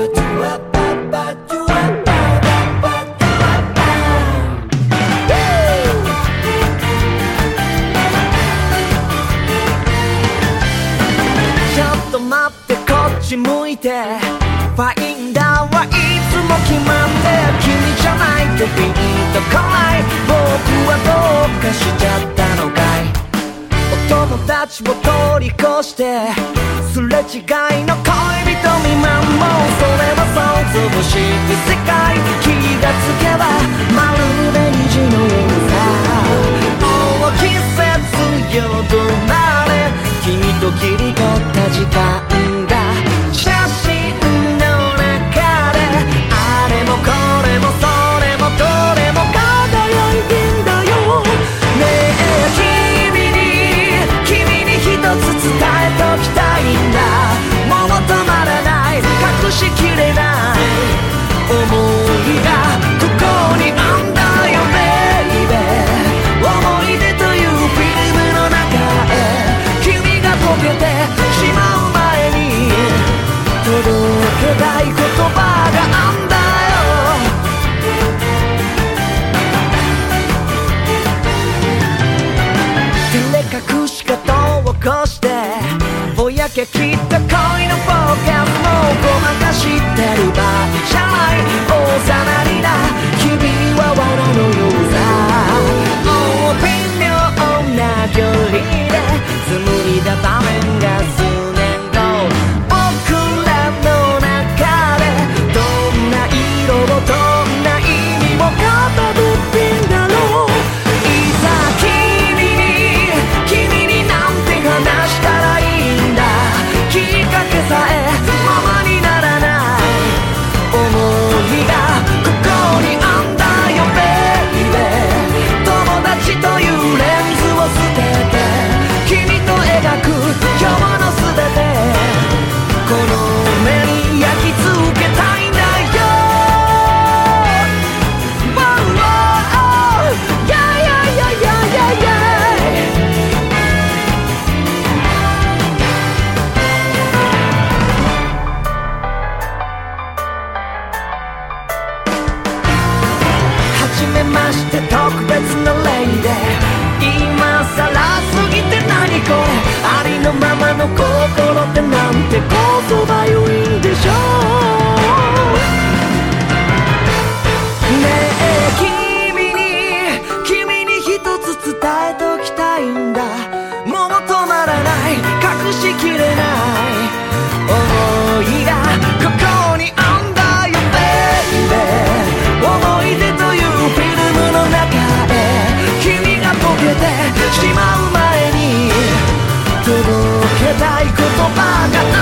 ちょっと待ってこっち向いて。ファインダーはいつも決まって君じゃないとピンとこない。僕はどうかしちゃったのかい。お友達を通り越してすれ違いの瞳見まんもそれはそう潰していく世界けたい言葉があんだよ。照れ隠し方を起こしてぼやけきった恋のフォーカスもごまかしてる場合じゃない。おざなりな日々は藁のよ。うさもう微妙な距離で紡いだ場面が数年まして特別な例で。今さらすぎて何これ。ありのままの心ってなんてこと届けたい言葉が